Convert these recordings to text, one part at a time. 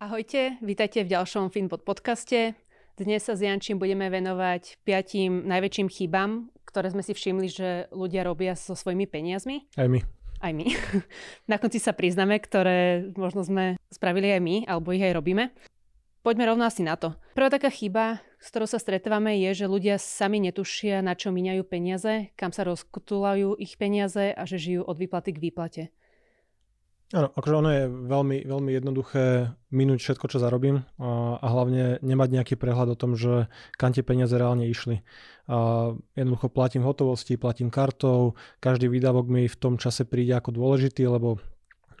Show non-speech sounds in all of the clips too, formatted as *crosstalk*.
Ahojte, vítajte v ďalšom Finbot podcaste. Dnes sa s Jančím budeme venovať piatim najväčším chybám, ktoré sme si všimli, že ľudia robia so svojimi peniazmi. Aj my. Aj my. *laughs* Na konci sa priznáme, ktoré možno sme spravili aj my, alebo ich aj robíme. Poďme rovno asi na to. Prvá taká chyba, s ktorou sa stretávame, je, že ľudia sami netušia, na čo míňajú peniaze, kam sa rozkutulajú ich peniaze a že žijú od výplaty k výplate. Áno, akože ono je veľmi, veľmi jednoduché minúť všetko, čo zarobím a, a hlavne nemať nejaký prehľad o tom, že kam tie peniaze reálne išli. A jednoducho platím hotovosti, platím kartou, každý výdavok mi v tom čase príde ako dôležitý, lebo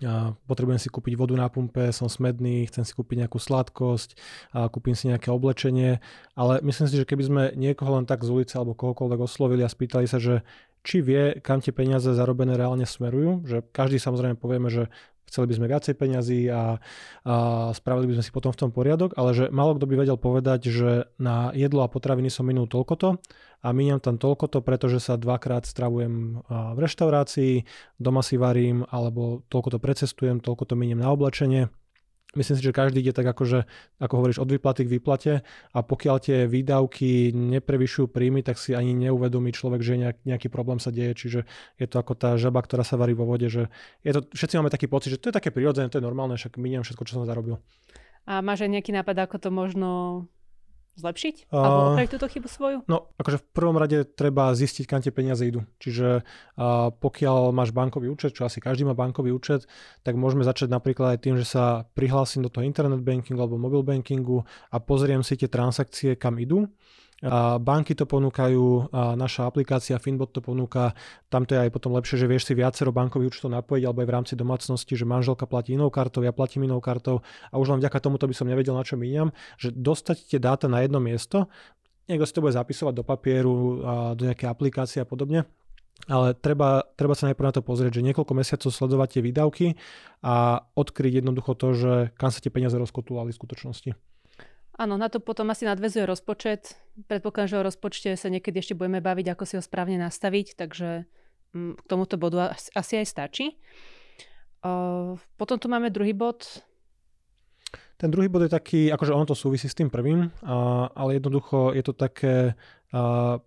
a potrebujem si kúpiť vodu na pumpe, som smedný, chcem si kúpiť nejakú sladkosť, a kúpim si nejaké oblečenie, ale myslím si, že keby sme niekoho len tak z ulice alebo kohokoľvek oslovili a spýtali sa, že či vie, kam tie peniaze zarobené reálne smerujú, že každý samozrejme povieme, že chceli by sme viacej peňazí a, a spravili by sme si potom v tom poriadok, ale že málo kto by vedel povedať, že na jedlo a potraviny som minul toľkoto a miniam tam toľkoto, pretože sa dvakrát stravujem v reštaurácii, doma si varím alebo toľkoto precestujem, toľkoto miniem na oblečenie Myslím si, že každý ide tak akože, ako hovoríš, od výplaty k výplate a pokiaľ tie výdavky neprevyšujú príjmy, tak si ani neuvedomí človek, že nejak, nejaký problém sa deje. Čiže je to ako tá žaba, ktorá sa varí vo vode, že je to, všetci máme taký pocit, že to je také prirodzené, to je normálne, však miniem všetko, čo som zarobil. A máš aj nejaký nápad, ako to možno zlepšiť? Uh, Alebo opraviť túto chybu svoju? No, akože v prvom rade treba zistiť, kam tie peniaze idú. Čiže uh, pokiaľ máš bankový účet, čo asi každý má bankový účet, tak môžeme začať napríklad aj tým, že sa prihlásim do toho internet bankingu alebo mobile bankingu a pozriem si tie transakcie, kam idú Banky to ponúkajú, naša aplikácia Finbot to ponúka, tam to je aj potom lepšie, že vieš si viacero bankových účtov napojiť alebo aj v rámci domácnosti, že manželka platí inou kartou, ja platím inou kartou. A už len vďaka tomuto by som nevedel, na čo míňam, že dostať tie dáta na jedno miesto, niekto si to bude zapisovať do papieru, do nejakej aplikácie a podobne, ale treba, treba sa najprv na to pozrieť, že niekoľko mesiacov sledovať tie výdavky a odkryť jednoducho to, že kam sa tie peniaze rozkotulali v skutočnosti. Áno, na to potom asi nadvezuje rozpočet. Predpokladám, že o rozpočte sa niekedy ešte budeme baviť, ako si ho správne nastaviť, takže mm, k tomuto bodu asi aj stačí. Potom tu máme druhý bod. Ten druhý bod je taký, akože ono to súvisí s tým prvým, ale jednoducho je to také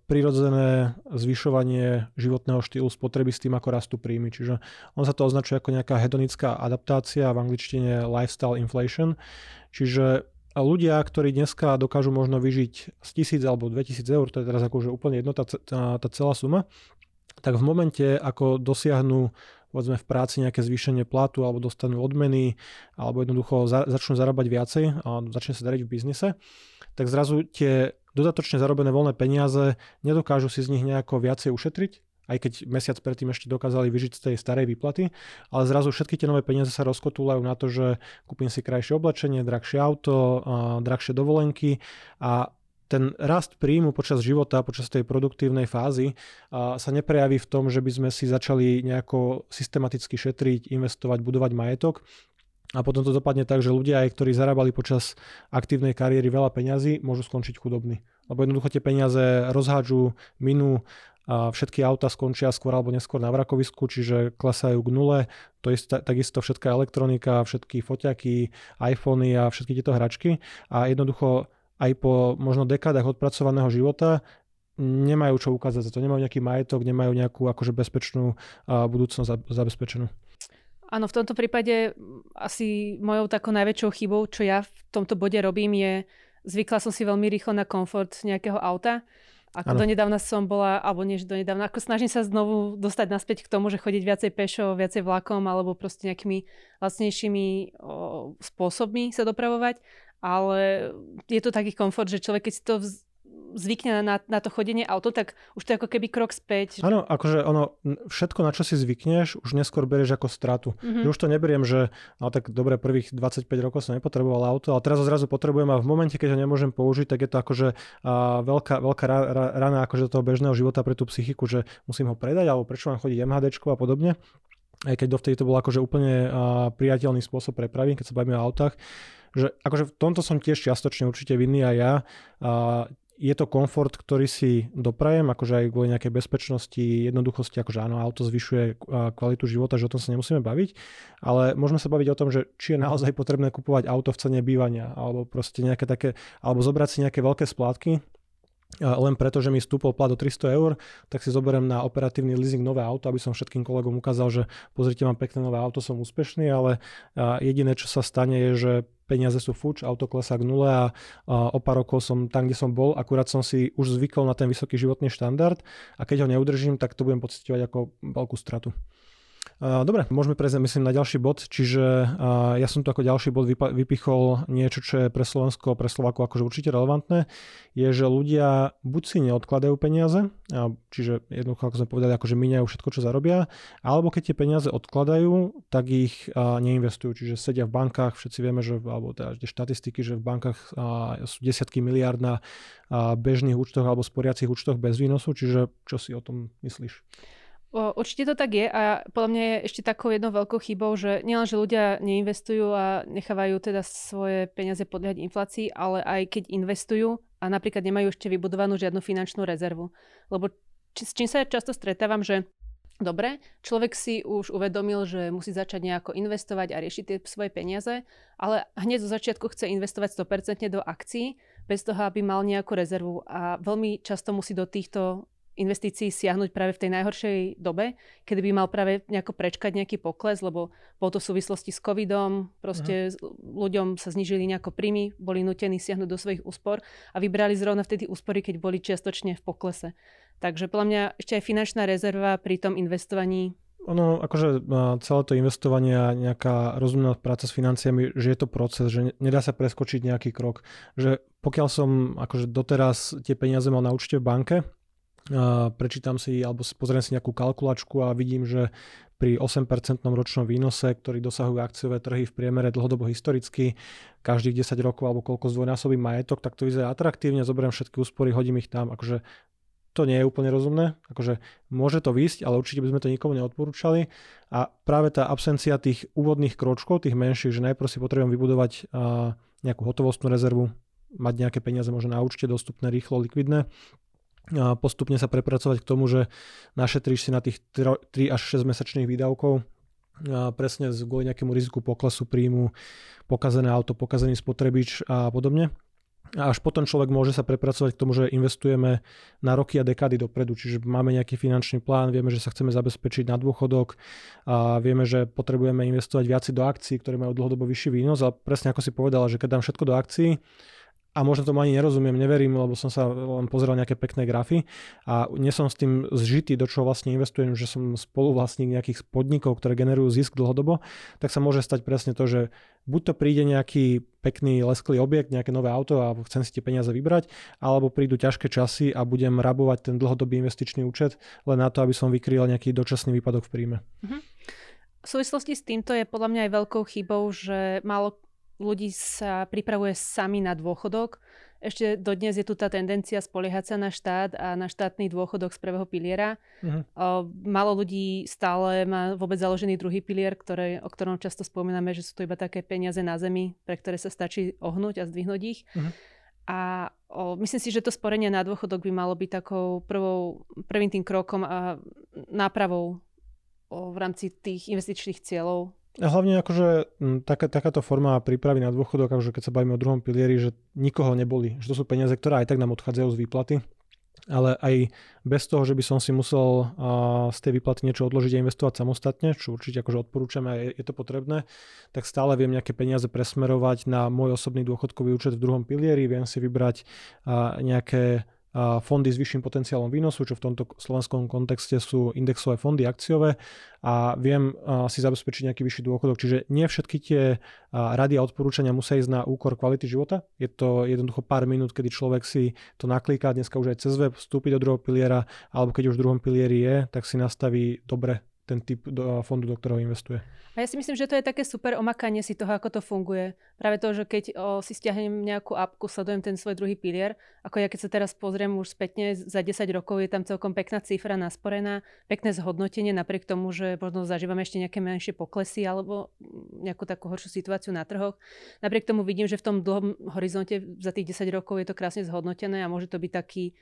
prirodzené zvyšovanie životného štýlu spotreby s tým, ako rastú príjmy. Čiže on sa to označuje ako nejaká hedonická adaptácia, v angličtine lifestyle inflation. Čiže ľudia, ktorí dneska dokážu možno vyžiť z tisíc alebo 2000 eur, to je teraz akože úplne jedno tá, tá, tá celá suma, tak v momente, ako dosiahnu povedzme v práci nejaké zvýšenie platu alebo dostanú odmeny alebo jednoducho za, začnú zarábať viacej a začne sa dariť v biznise, tak zrazu tie dodatočne zarobené voľné peniaze nedokážu si z nich nejako viacej ušetriť aj keď mesiac predtým ešte dokázali vyžiť z tej starej výplaty, ale zrazu všetky tie nové peniaze sa rozkotúľajú na to, že kúpim si krajšie oblečenie, drahšie auto, drahšie dovolenky a ten rast príjmu počas života, počas tej produktívnej fázy sa neprejaví v tom, že by sme si začali nejako systematicky šetriť, investovať, budovať majetok, a potom to dopadne tak, že ľudia, aj ktorí zarábali počas aktívnej kariéry veľa peňazí, môžu skončiť chudobní. Lebo jednoducho tie peniaze rozhádžu, minú a všetky auta skončia skôr alebo neskôr na vrakovisku, čiže klesajú k nule. To je takisto všetká elektronika, všetky foťaky, iPhony a všetky tieto hračky. A jednoducho aj po možno dekádach odpracovaného života nemajú čo ukázať za to, nemajú nejaký majetok, nemajú nejakú akože bezpečnú budúcnosť zabezpečenú. Áno, v tomto prípade asi mojou takou najväčšou chybou, čo ja v tomto bode robím, je zvykla som si veľmi rýchlo na komfort nejakého auta ako ano. donedávna som bola, alebo nie, že donedávna, ako snažím sa znovu dostať naspäť k tomu, že chodiť viacej pešo, viacej vlakom, alebo proste nejakými lacnejšími o, spôsobmi sa dopravovať. Ale je to taký komfort, že človek, keď si to vz- zvykne na, na to chodenie auto, tak už to je ako keby krok späť. Áno, akože ono, všetko, na čo si zvykneš, už neskôr berieš ako stratu. Mm-hmm. Že už to neberiem, že no tak dobre, prvých 25 rokov som nepotreboval auto, ale teraz ho zrazu potrebujem a v momente, keď ho nemôžem použiť, tak je to akože a, veľká, veľká ra, ra, rana akože toho bežného života pre tú psychiku, že musím ho predať, alebo prečo mám chodiť MHD a podobne aj keď dovtedy to bol akože úplne priateľný spôsob prepravy, keď sa bavíme o autách, že akože v tomto som tiež čiastočne určite vinný aj ja. A je to komfort, ktorý si doprajem, akože aj kvôli nejakej bezpečnosti, jednoduchosti, akože áno, auto zvyšuje kvalitu života, že o tom sa nemusíme baviť, ale môžeme sa baviť o tom, že či je naozaj potrebné kupovať auto v cene bývania, alebo proste nejaké také, alebo zobrať si nejaké veľké splátky, len preto, že mi stúpol plat do 300 eur, tak si zoberiem na operatívny leasing nové auto, aby som všetkým kolegom ukázal, že pozrite, mám pekné nové auto, som úspešný, ale jediné, čo sa stane, je, že peniaze sú fuč, auto klesá k nule a, o pár rokov som tam, kde som bol, akurát som si už zvykol na ten vysoký životný štandard a keď ho neudržím, tak to budem pocitovať ako veľkú stratu. Dobre, môžeme prejsť myslím na ďalší bod, čiže ja som tu ako ďalší bod vypichol niečo, čo je pre Slovensko, pre Slováku akože určite relevantné, je, že ľudia buď si neodkladajú peniaze, čiže jednoducho, ako sme povedali, akože miniajú všetko, čo zarobia, alebo keď tie peniaze odkladajú, tak ich neinvestujú, čiže sedia v bankách, všetci vieme, že, alebo teda tie štatistiky, že v bankách sú desiatky miliárd na bežných účtoch alebo sporiacich účtoch bez výnosu, čiže čo si o tom myslíš? Určite to tak je a podľa mňa je ešte takou jednou veľkou chybou, že nielen, že ľudia neinvestujú a nechávajú teda svoje peniaze podliehať inflácii, ale aj keď investujú a napríklad nemajú ešte vybudovanú žiadnu finančnú rezervu. Lebo či, s čím sa ja často stretávam, že Dobre, človek si už uvedomil, že musí začať nejako investovať a riešiť tie svoje peniaze, ale hneď zo začiatku chce investovať 100% do akcií, bez toho, aby mal nejakú rezervu a veľmi často musí do týchto investícií siahnuť práve v tej najhoršej dobe, kedy by mal práve nejako prečkať nejaký pokles, lebo bol to v súvislosti s covidom, proste uh-huh. ľuďom sa znižili nejako príjmy, boli nutení siahnuť do svojich úspor a vybrali zrovna vtedy úspory, keď boli čiastočne v poklese. Takže podľa mňa ešte aj finančná rezerva pri tom investovaní ono, akože celé to investovanie a nejaká rozumná práca s financiami, že je to proces, že nedá sa preskočiť nejaký krok. Že pokiaľ som akože doteraz tie peniaze mal na účte v banke, prečítam si alebo pozriem si nejakú kalkulačku a vidím, že pri 8% ročnom výnose, ktorý dosahujú akciové trhy v priemere dlhodobo historicky, každých 10 rokov alebo koľko zdvojnásobí majetok, tak to vyzerá atraktívne, zoberiem všetky úspory, hodím ich tam, akože to nie je úplne rozumné, akože môže to výsť, ale určite by sme to nikomu neodporúčali. A práve tá absencia tých úvodných kročkov, tých menších, že najprv si potrebujem vybudovať nejakú hotovostnú rezervu, mať nejaké peniaze možno na účte dostupné, rýchlo, likvidné, a postupne sa prepracovať k tomu, že našetríš si na tých 3 až 6 mesačných výdavkov a presne kvôli nejakému riziku poklesu príjmu, pokazené auto, pokazený spotrebič a podobne. A až potom človek môže sa prepracovať k tomu, že investujeme na roky a dekády dopredu. Čiže máme nejaký finančný plán, vieme, že sa chceme zabezpečiť na dôchodok a vieme, že potrebujeme investovať viac do akcií, ktoré majú dlhodobo vyšší výnos. A presne ako si povedala, že keď dám všetko do akcií, a možno tomu ani nerozumiem, neverím, lebo som sa len pozeral nejaké pekné grafy a nie som s tým zžitý, do čoho vlastne investujem, že som spoluvlastník nejakých podnikov, ktoré generujú zisk dlhodobo, tak sa môže stať presne to, že buď to príde nejaký pekný lesklý objekt, nejaké nové auto a chcem si tie peniaze vybrať, alebo prídu ťažké časy a budem rabovať ten dlhodobý investičný účet len na to, aby som vykryl nejaký dočasný výpadok v príjme. Mm-hmm. V súvislosti s týmto je podľa mňa aj veľkou chybou, že málo ľudí sa pripravuje sami na dôchodok. Ešte dodnes je tu tá tendencia spoliehať sa na štát a na štátny dôchodok z prvého piliera. Uh-huh. O, málo ľudí stále má vôbec založený druhý pilier, ktoré, o ktorom často spomíname, že sú to iba také peniaze na zemi, pre ktoré sa stačí ohnúť a zdvihnúť ich. Uh-huh. A o, myslím si, že to sporenie na dôchodok by malo byť takou prvou, prvým tým krokom a nápravou o, v rámci tých investičných cieľov a hlavne akože taká, takáto forma prípravy na dôchodok, akože keď sa bavíme o druhom pilieri, že nikoho neboli, že to sú peniaze, ktoré aj tak nám odchádzajú z výplaty, ale aj bez toho, že by som si musel z tej výplaty niečo odložiť a investovať samostatne, čo určite akože odporúčame a je, je to potrebné, tak stále viem nejaké peniaze presmerovať na môj osobný dôchodkový účet v druhom pilieri, viem si vybrať nejaké fondy s vyšším potenciálom výnosu, čo v tomto slovenskom kontexte sú indexové fondy akciové a viem si zabezpečiť nejaký vyšší dôchodok. Čiže nie všetky tie rady a odporúčania musia ísť na úkor kvality života. Je to jednoducho pár minút, kedy človek si to naklíka, dneska už aj cez web vstúpi do druhého piliera, alebo keď už v druhom pilieri je, tak si nastaví dobre ten typ do, fondu, do ktorého investuje. A ja si myslím, že to je také super omakanie si toho, ako to funguje. Práve to, že keď o, si stiahnem nejakú apku, sledujem ten svoj druhý pilier, ako ja keď sa teraz pozriem už spätne, za 10 rokov je tam celkom pekná cifra nasporená, pekné zhodnotenie, napriek tomu, že možno zažívame ešte nejaké menšie poklesy alebo nejakú takú horšiu situáciu na trhoch. Napriek tomu vidím, že v tom dlhom horizonte za tých 10 rokov je to krásne zhodnotené a môže to byť taký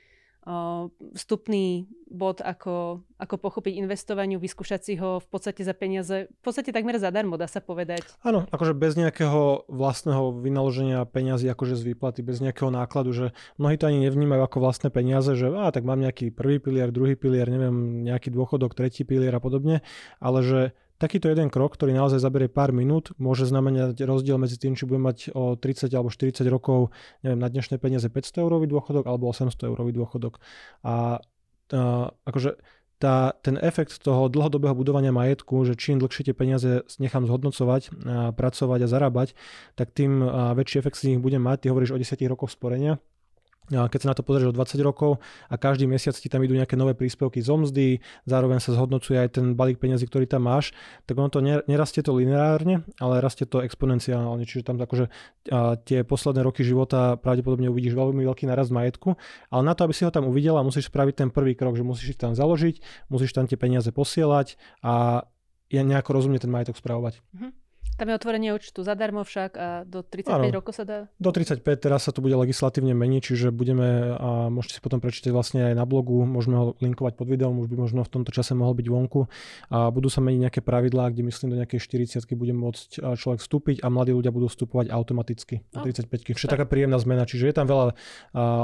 vstupný bod, ako, ako pochopiť investovaniu, vyskúšať si ho v podstate za peniaze, v podstate takmer zadarmo, dá sa povedať. Áno, akože bez nejakého vlastného vynaloženia peniazy, akože z výplaty, bez nejakého nákladu, že mnohí to ani nevnímajú ako vlastné peniaze, že á, tak mám nejaký prvý pilier, druhý pilier, neviem, nejaký dôchodok, tretí pilier a podobne, ale že Takýto jeden krok, ktorý naozaj zaberie pár minút, môže znamenať rozdiel medzi tým, či budem mať o 30 alebo 40 rokov, neviem, na dnešné peniaze 500 eurový dôchodok alebo 800 eurový dôchodok. A, a akože tá, ten efekt toho dlhodobého budovania majetku, že čím dlhšie tie peniaze nechám zhodnocovať, a pracovať a zarábať, tak tým väčší efekt z nich budem mať. Ty hovoríš o 10 rokoch sporenia keď sa na to pozrieš o 20 rokov a každý mesiac ti tam idú nejaké nové príspevky z omzdy, zároveň sa zhodnocuje aj ten balík peniazy, ktorý tam máš, tak ono to nerastie to lineárne, ale rastie to exponenciálne. Čiže tam akože tie posledné roky života pravdepodobne uvidíš veľmi veľký narast majetku, ale na to, aby si ho tam uvidela, musíš spraviť ten prvý krok, že musíš ich tam založiť, musíš tam tie peniaze posielať a nejako rozumne ten majetok spravovať. Mm-hmm. Tam je otvorenie účtu zadarmo však a do 35 ano, rokov sa dá? Do 35, teraz sa to bude legislatívne meniť, čiže budeme, a môžete si potom prečítať vlastne aj na blogu, môžeme ho linkovať pod videom, už by možno v tomto čase mohol byť vonku a budú sa meniť nejaké pravidlá, kde myslím do nejakej 40 bude môcť človek vstúpiť a mladí ľudia budú vstupovať automaticky do 35 Čiže taká príjemná zmena, čiže je tam veľa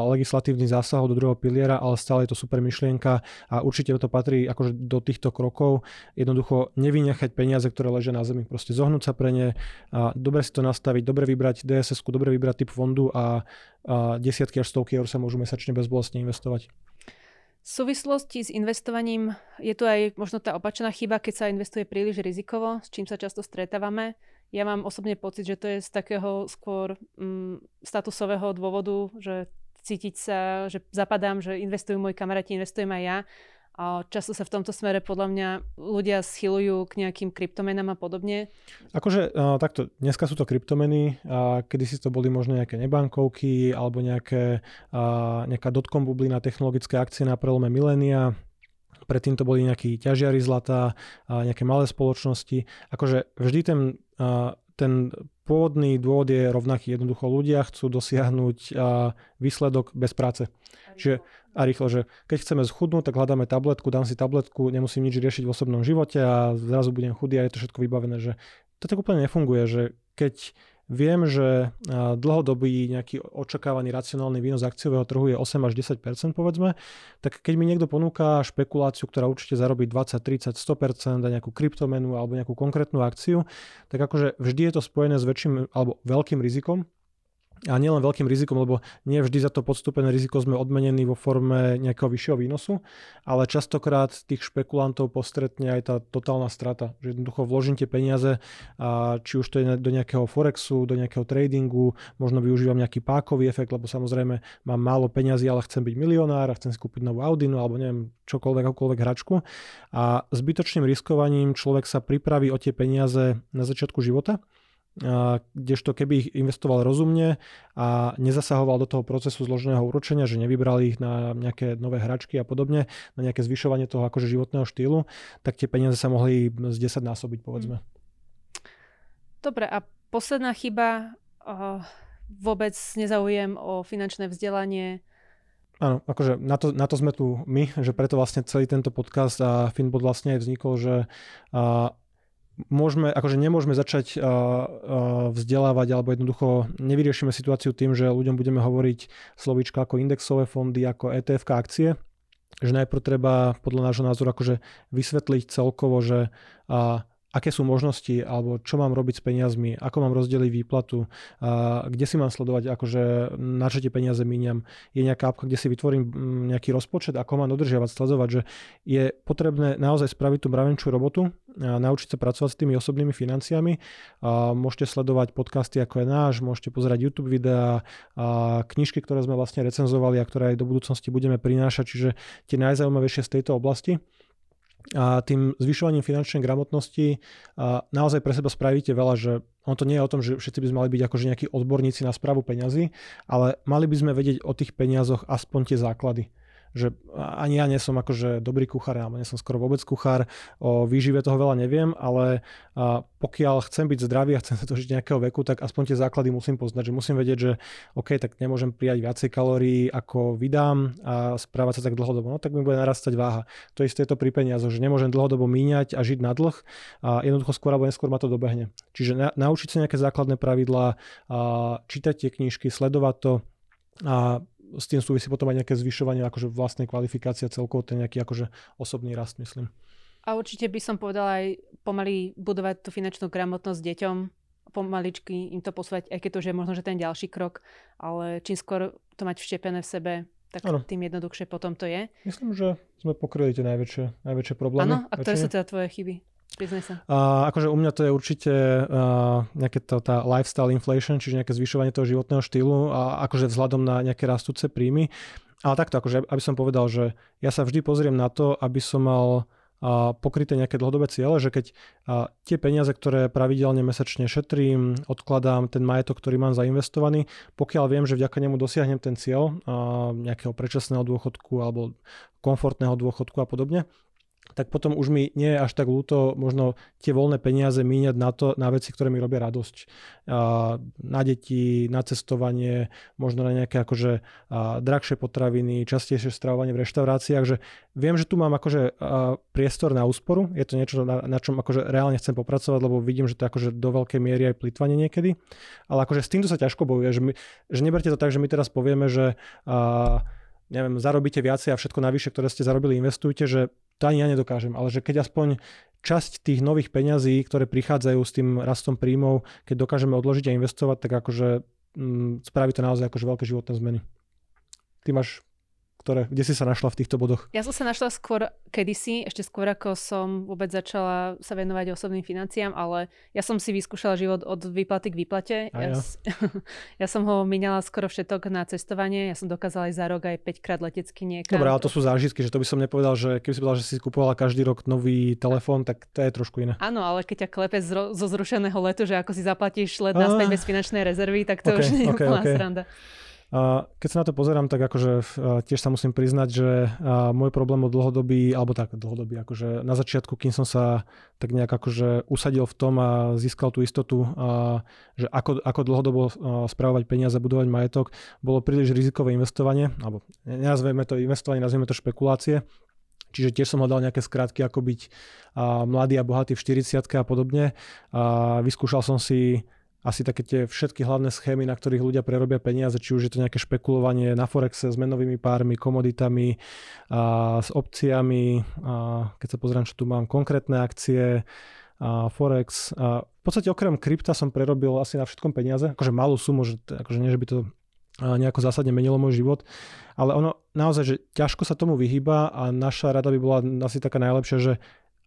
legislatívnych zásahov do druhého piliera, ale stále je to super myšlienka a určite to patrí akože do týchto krokov. Jednoducho nevynechať peniaze, ktoré ležia na zemi, proste zohnúť sa pre otvorene a dobre si to nastaviť, dobre vybrať dss dobre vybrať typ fondu a, a desiatky až stovky eur sa môžu mesačne bezbolestne investovať. V súvislosti s investovaním je tu aj možno tá opačná chyba, keď sa investuje príliš rizikovo, s čím sa často stretávame. Ja mám osobne pocit, že to je z takého skôr mm, statusového dôvodu, že cítiť sa, že zapadám, že investujú moji kamaráti, investujem aj ja často sa v tomto smere podľa mňa ľudia schylujú k nejakým kryptomenám a podobne. Akože uh, takto, dneska sú to kryptomeny, a si to boli možno nejaké nebankovky alebo nejaké, nejaká dotcom bublina, technologické akcie na prelome milénia, predtým to boli nejakí ťažiari zlata, nejaké malé spoločnosti. Akože vždy ten, ten pôvodný dôvod je rovnaký. Jednoducho ľudia chcú dosiahnuť výsledok bez práce. Čiže a rýchlo, že keď chceme schudnúť, tak hľadáme tabletku, dám si tabletku, nemusím nič riešiť v osobnom živote a zrazu budem chudý a je to všetko vybavené, že to tak úplne nefunguje, že keď viem, že dlhodobý nejaký očakávaný racionálny výnos akciového trhu je 8 až 10% povedzme, tak keď mi niekto ponúka špekuláciu, ktorá určite zarobí 20, 30, 100 a nejakú kryptomenu alebo nejakú konkrétnu akciu, tak akože vždy je to spojené s väčším alebo veľkým rizikom, a nielen veľkým rizikom, lebo nie vždy za to podstúpené riziko sme odmenení vo forme nejakého vyššieho výnosu, ale častokrát tých špekulantov postretne aj tá totálna strata, že jednoducho vložím tie peniaze, a či už to je do nejakého forexu, do nejakého tradingu, možno využívam nejaký pákový efekt, lebo samozrejme mám málo peňazí, ale chcem byť milionár a chcem si kúpiť novú Audinu alebo neviem čokoľvek, akúkoľvek hračku. A zbytočným riskovaním človek sa pripraví o tie peniaze na začiatku života kdežto keby ich investoval rozumne a nezasahoval do toho procesu zloženého úročenia, že nevybral ich na nejaké nové hračky a podobne, na nejaké zvyšovanie toho akože životného štýlu, tak tie peniaze sa mohli z 10 násobiť, povedzme. Dobre, a posledná chyba, vôbec nezaujem o finančné vzdelanie, Áno, akože na to, na to sme tu my, že preto vlastne celý tento podcast a Finbot vlastne aj vznikol, že a, môžeme, akože nemôžeme začať vzdelávať alebo jednoducho nevyriešime situáciu tým, že ľuďom budeme hovoriť slovíčka ako indexové fondy, ako ETF akcie, že najprv treba podľa nášho názoru akože vysvetliť celkovo, že aké sú možnosti, alebo čo mám robiť s peniazmi, ako mám rozdeliť výplatu, a kde si mám sledovať, akože na čo tie peniaze míňam. Je nejaká apka, kde si vytvorím mm, nejaký rozpočet, ako mám dodržiavať, sledovať, že je potrebné naozaj spraviť tú mravenčú robotu, a naučiť sa pracovať s tými osobnými financiami. A môžete sledovať podcasty ako je náš, môžete pozerať YouTube videá, a knižky, ktoré sme vlastne recenzovali a ktoré aj do budúcnosti budeme prinášať, čiže tie najzaujímavejšie z tejto oblasti a tým zvyšovaním finančnej gramotnosti a naozaj pre seba spravíte veľa, že on to nie je o tom, že všetci by sme mali byť akože nejakí odborníci na správu peňazí, ale mali by sme vedieť o tých peniazoch aspoň tie základy že ani ja nie som akože dobrý kuchár, alebo nie som skoro vôbec kuchár, o výžive toho veľa neviem, ale pokiaľ chcem byť zdravý a chcem sa to žiť nejakého veku, tak aspoň tie základy musím poznať, že musím vedieť, že OK, tak nemôžem prijať viacej kalórií, ako vydám a správať sa tak dlhodobo, no tak mi bude narastať váha. To isté je to pri peniazoch, že nemôžem dlhodobo míňať a žiť na dlh a jednoducho skôr alebo neskôr ma to dobehne. Čiže na, naučiť sa nejaké základné pravidlá, a čítať tie knižky, sledovať to a s tým súvisí potom aj nejaké zvyšovanie akože vlastnej kvalifikácie celkovo ten nejaký akože osobný rast, myslím. A určite by som povedala aj pomaly budovať tú finančnú gramotnosť deťom, pomaličky im to posúvať, aj keď to už je možno, že ten ďalší krok, ale čím skôr to mať vštepené v sebe, tak ano. tým jednoduchšie potom to je. Myslím, že sme pokryli tie najväčšie, najväčšie problémy. Áno, a ktoré sú teda tvoje chyby? Sa. A, akože u mňa to je určite uh, nejaké to, tá lifestyle inflation, čiže nejaké zvyšovanie toho životného štýlu a akože vzhľadom na nejaké rastúce príjmy. Ale takto, akože, aby som povedal, že ja sa vždy pozriem na to, aby som mal a pokryté nejaké dlhodobé ciele, že keď a, tie peniaze, ktoré pravidelne mesačne šetrím, odkladám ten majetok, ktorý mám zainvestovaný, pokiaľ viem, že vďaka nemu dosiahnem ten cieľ a, nejakého predčasného dôchodku alebo komfortného dôchodku a podobne, tak potom už mi nie je až tak ľúto možno tie voľné peniaze míňať na, to, na veci, ktoré mi robia radosť. Na deti, na cestovanie, možno na nejaké akože drahšie potraviny, častejšie stravovanie v reštauráciách, že viem, že tu mám akože priestor na úsporu, je to niečo, na, čom akože reálne chcem popracovať, lebo vidím, že to je akože do veľkej miery aj plýtvanie niekedy, ale akože s týmto sa ťažko bojuje, že, my, že neberte to tak, že my teraz povieme, že neviem, zarobíte viacej a všetko navyše, ktoré ste zarobili, investujte, že to ani ja nedokážem, ale že keď aspoň časť tých nových peňazí, ktoré prichádzajú s tým rastom príjmov, keď dokážeme odložiť a investovať, tak akože mm, spraví to naozaj akože veľké životné zmeny. Ty máš ktoré, kde si sa našla v týchto bodoch? Ja som sa našla skôr kedysi, ešte skôr ako som vôbec začala sa venovať osobným financiám, ale ja som si vyskúšala život od výplaty k výplate. Ja, ja. *laughs* ja som ho minala skoro všetok na cestovanie. Ja som dokázala aj za rok aj 5 krát letecky niekam. Dobre, ale to sú zážitky, že to by som nepovedal, že keby si povedal, že si kupovala každý rok nový telefón, tak to je trošku iné. Áno, ale keď ťa klepe zo, zo zrušeného letu, že ako si zaplatíš let naspäť bez finančnej rezervy, tak to okay, už *laughs* nie je okay, úplná okay. sranda. Keď sa na to pozerám, tak akože tiež sa musím priznať, že môj problém od dlhodobý, alebo tak dlhodobý, akože na začiatku, kým som sa tak nejak akože usadil v tom a získal tú istotu, že ako, ako dlhodobo spravovať peniaze, budovať majetok, bolo príliš rizikové investovanie, alebo nenazveme to investovanie, nazveme to špekulácie. Čiže tiež som hľadal nejaké skratky, ako byť mladý a bohatý v 40 a podobne. A vyskúšal som si asi také tie všetky hlavné schémy, na ktorých ľudia prerobia peniaze, či už je to nejaké špekulovanie na Forexe s menovými pármi, komoditami, a s opciami, a keď sa pozriem, čo tu mám, konkrétne akcie, a Forex. A v podstate okrem krypta som prerobil asi na všetkom peniaze, akože malú sumu, že, akože nie, že by to nejako zásadne menilo môj život, ale ono naozaj, že ťažko sa tomu vyhýba a naša rada by bola asi taká najlepšia, že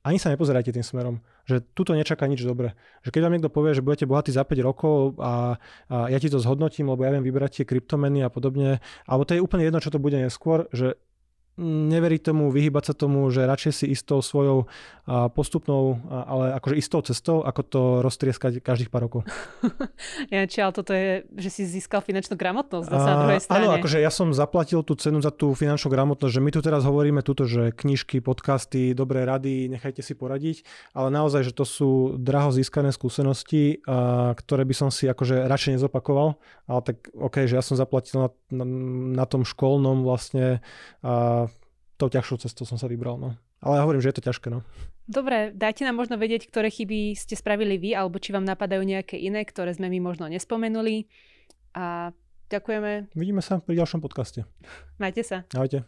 ani sa nepozerajte tým smerom, že tuto nečaká nič dobré. Že keď vám niekto povie, že budete bohatí za 5 rokov a, a ja ti to zhodnotím, lebo ja viem vybrať tie kryptomeny a podobne, alebo to je úplne jedno, čo to bude neskôr, že neveriť tomu, vyhybať sa tomu, že radšej si istou svojou postupnou, ale akože istou cestou, ako to roztrieskať každých pár rokov. *laughs* ja, či, ale toto je, že si získal finančnú gramotnosť na druhej strane. Áno, akože ja som zaplatil tú cenu za tú finančnú gramotnosť, že my tu teraz hovoríme tuto, že knižky, podcasty, dobré rady, nechajte si poradiť, ale naozaj, že to sú draho získané skúsenosti, ktoré by som si akože radšej nezopakoval, ale tak OK, že ja som zaplatil na, na, na tom školnom vlastne tou ťažšou cestou som sa vybral. No. Ale ja hovorím, že je to ťažké. No. Dobre, dajte nám možno vedieť, ktoré chyby ste spravili vy, alebo či vám napadajú nejaké iné, ktoré sme my možno nespomenuli. A ďakujeme. Vidíme sa pri ďalšom podcaste. Majte sa. Ahojte.